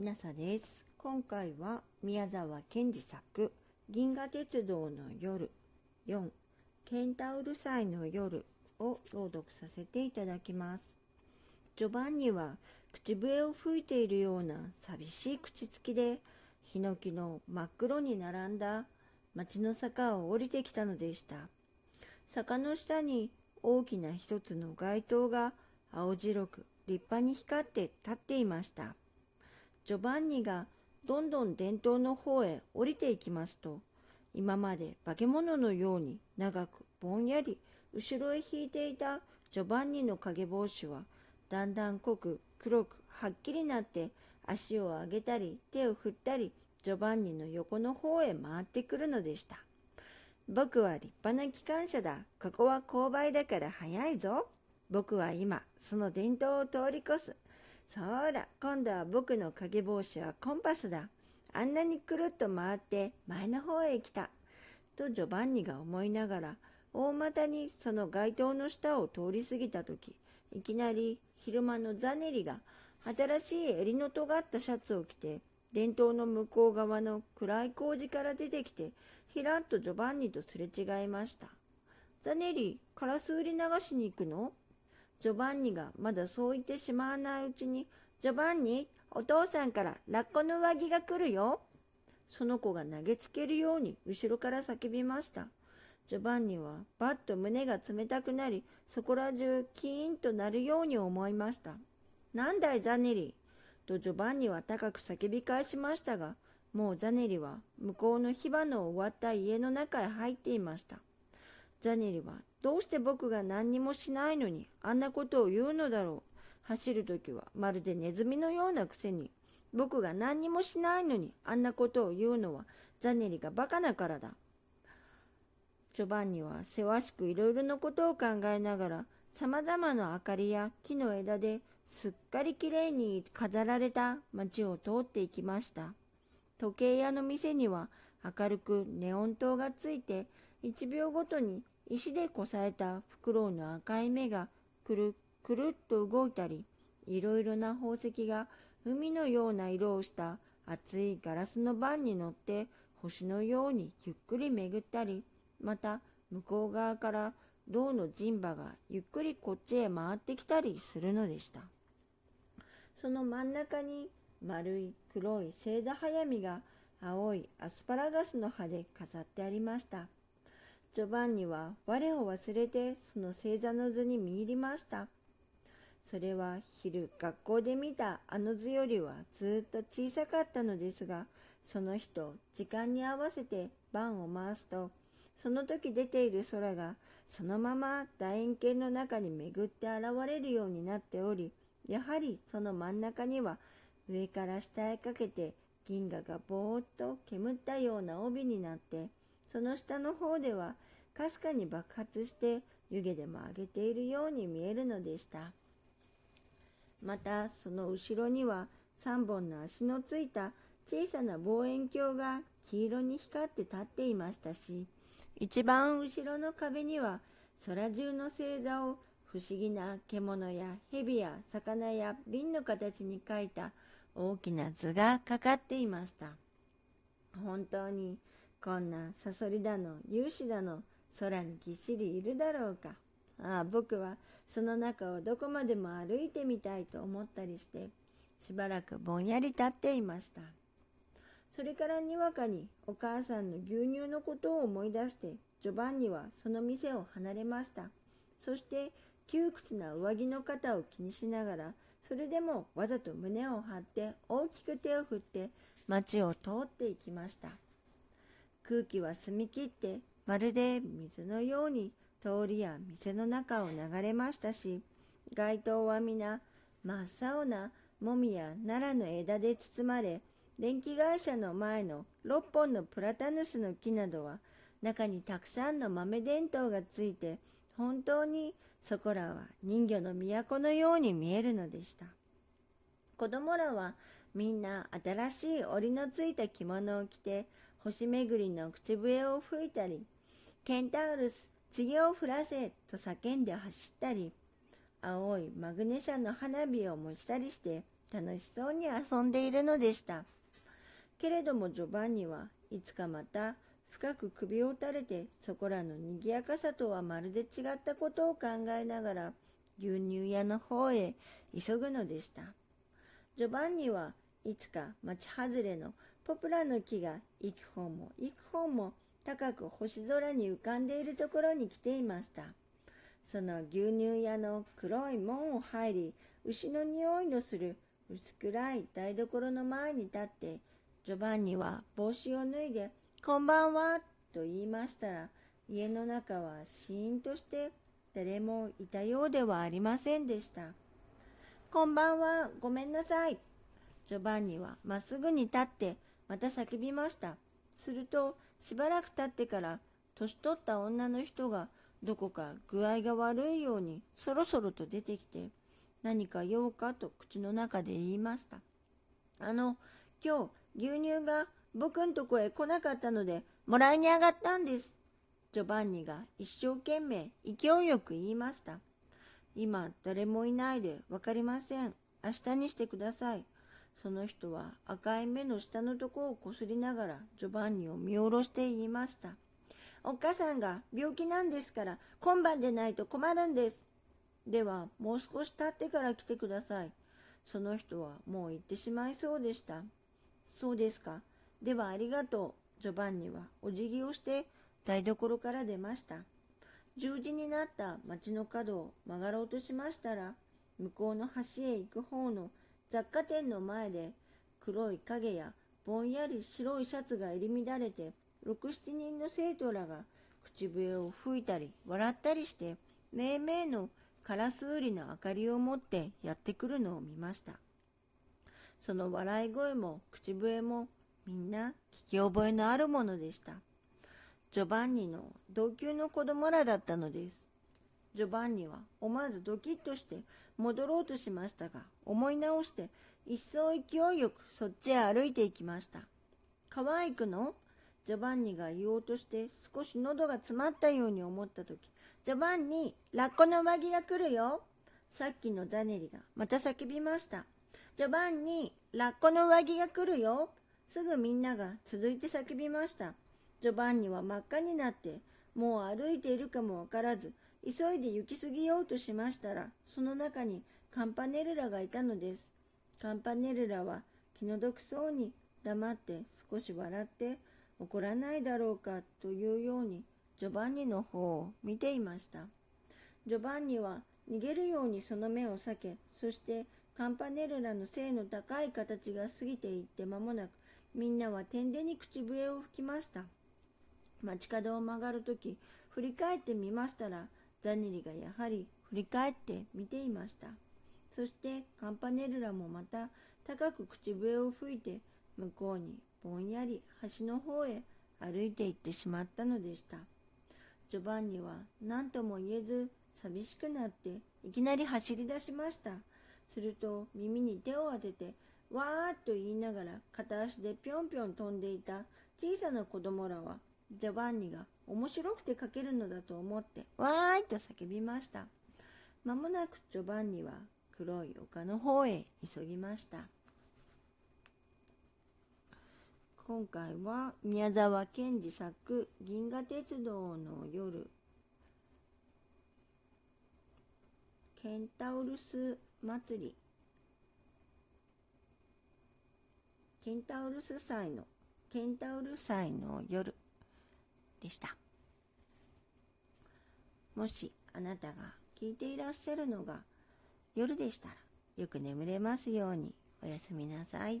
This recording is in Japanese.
ひなさです。今回は宮沢賢治作銀河鉄道の夜4ケンタウル祭の夜を朗読させていただきます。序盤には口笛を吹いているような寂しい口つきでヒノキの真っ黒に並んだ町の坂を降りてきたのでした。坂の下に大きな一つの街灯が青白く立派に光って立っていました。ジョバンニがどんどん伝統の方へ降りていきますと、今まで化け物のように長くぼんやり後ろへ引いていたジョバンニの影帽子はだんだん濃く黒くはっきりなって足を上げたり手を振ったりジョバンニの横の方へ回ってくるのでした。僕は立派な機関車だ。ここは勾配だから早いぞ。僕は今、その伝統を通り越す。そうだ、今度は僕の影帽子はコンパスだ。あんなにくるっと回って前の方へ来た。とジョバンニが思いながら、大股にその街灯の下を通り過ぎたとき、いきなり昼間のザネリが新しい襟の尖ったシャツを着て、伝統の向こう側の暗い工事から出てきて、ひらっとジョバンニとすれ違いました。ザネリ、カラス売り流しに行くの？ジョバンニがまだそう言ってしまわないうちに、ジョバンニ、お父さんからラッコの上着が来るよ。その子が投げつけるように後ろから叫びました。ジョバンニはバッと胸が冷たくなり、そこら中キーンとなるように思いました。なんだいザネリとジョバンニは高く叫び返しましたが、もうザネリは向こうの火花の終わった家の中へ入っていました。ザネリはどうして僕が何にもしないのにあんなことを言うのだろう。走るときはまるでネズミのようなくせに、僕が何にもしないのにあんなことを言うのはザネリがバカだからだ。ジョバンニはせわしくいろいろなことを考えながら、様々な明かりや木の枝ですっかりきれいに飾られた街を通っていきました。時計屋の店には明るくネオン灯がついて、1秒ごとに石でこさえたフクロウの赤い目がくるくるっと動いたり、いろいろな宝石が海のような色をした厚いガラスの盤に乗って星のようにゆっくり巡ったり、また向こう側から銅の人馬がゆっくりこっちへ回ってきたりするのでした。その真ん中に丸い黒い星座早見が青いアスパラガスの葉で飾ってありました。ジョバンニは我を忘れてその星座の図に見入りました。それは昼学校で見たあの図よりはずっと小さかったのですが、その日と時間に合わせて盤を回すと、その時出ている空がそのまま楕円形の中に巡って現れるようになっており、やはりその真ん中には上から下へかけて銀河がぼーっと煙ったような帯になって、その下の方ではかすかに爆発して湯気でも上げているように見えるのでした。またその後ろには3本の足のついた小さな望遠鏡が黄色に光って立っていましたし、一番後ろの壁には空中の星座を不思議な獣や蛇や魚や瓶の形に描いた大きな図がかかっていました。本当にこんなサソリだの勇士だの空にぎっしりいるだろうか。ああ僕はその中をどこまでも歩いてみたいと思ったりしてしばらくぼんやり立っていました。それからにわかにお母さんの牛乳のことを思い出してジョバンニはその店を離れました。そして窮屈な上着の肩を気にしながらそれでもわざと胸を張って大きく手を振って街を通っていきました。空気は澄み切ってまるで水のように通りや店の中を流れましたし、街灯は皆真っ青なもみや奈良の枝で包まれ、電気会社の前の6本のプラタヌスの木などは中にたくさんの豆電灯がついて、本当にそこらは人魚の都のように見えるのでした。子供らはみんな新しい織りのついた着物を着て、星巡りの口笛を吹いたり、ケンタウルス、次を降らせと叫んで走ったり、青いマグネ社の花火を持ちたりして、楽しそうに遊んでいるのでした。けれどもジョバンニはいつかまた深く首を垂れてそこらの賑やかさとはまるで違ったことを考えながら牛乳屋の方へ急ぐのでした。ジョバンニはいつか町外れのポプラの木が幾本も幾本も高く星空に浮かんでいるところに来ていました。その牛乳屋の黒い門を入り、牛の匂いのする薄暗い台所の前に立って、ジョバンニは帽子を脱いで、こんばんは、と言いましたら、家の中はシーンとして誰もいたようではありませんでした。こんばんは、ごめんなさい。ジョバンニはまっすぐに立ってまた叫びました。するとしばらく経ってから年取った女の人がどこか具合が悪いようにそろそろと出てきて何か用かと口の中で言いました。あの、今日牛乳が僕んとこへ来なかったのでもらいに上がったんです。ジョバンニが一生懸命勢いよく言いました。今誰もいないで分かりません。明日にしてください。その人は赤い目の下のとこをこすりながらジョバンニを見下ろして言いました。おっ母さんが病気なんですから今晩でないと困るんです。ではもう少し経ってから来てください。その人はもう行ってしまいそうでした。そうですか。ではありがとう。ジョバンニはお辞儀をして台所から出ました。十字になった町の角を曲がろうとしましたら、向こうの橋へ行く方の雑貨店の前で黒い影やぼんやり白いシャツが入り乱れて、6、7人の生徒らが口笛を吹いたり笑ったりして、めいめいのカラスウリの明かりを持ってやってくるのを見ました。その笑い声も口笛もみんな聞き覚えのあるものでした。ジョバンニの同級の子供らだったのです。ジョバンニは思わずドキッとして戻ろうとしましたが、思い直して一層勢いよくそっちへ歩いていきました。川へ行くの？ジョバンニが言おうとして少し喉が詰まったように思った時、ジョバンニ、ラッコの上着が来るよ。さっきのザネリがまた叫びました。ジョバンニ、ラッコの上着が来るよ。すぐみんなが続いて叫びました。ジョバンニは真っ赤になって、もう歩いているかもわからず、急いで行き過ぎようとしましたら、その中にカンパネルラがいたのです。カンパネルラは気の毒そうに黙って少し笑って怒らないだろうかというようにジョバンニの方を見ていました。ジョバンニは逃げるようにその目を避け、そしてカンパネルラの背の高い形が過ぎていって間もなく、みんなは天でに口笛を吹きました。街角を曲がるとき、振り返ってみましたら、ザニリがやはり振り返って見ていました。そしてカンパネルラもまた高く口笛を吹いて向こうにぼんやり橋の方へ歩いて行ってしまったのでした。ジョバンニは何とも言えず寂しくなっていきなり走り出しました。すると耳に手を当ててわーっと言いながら片足でぴょんぴょん飛んでいた小さな子供らはジョバンニが面白くて書けるのだと思って、わーいと叫びました。まもなくジョバンニは黒い丘の方へ急ぎました。今回は宮沢賢治作「銀河鉄道の夜」ケンタウルス祭りケンタウルス祭のケンタウル祭の夜でした。もしあなたが聞いていらっしゃるのが夜でしたらよく眠れますようにおやすみなさい。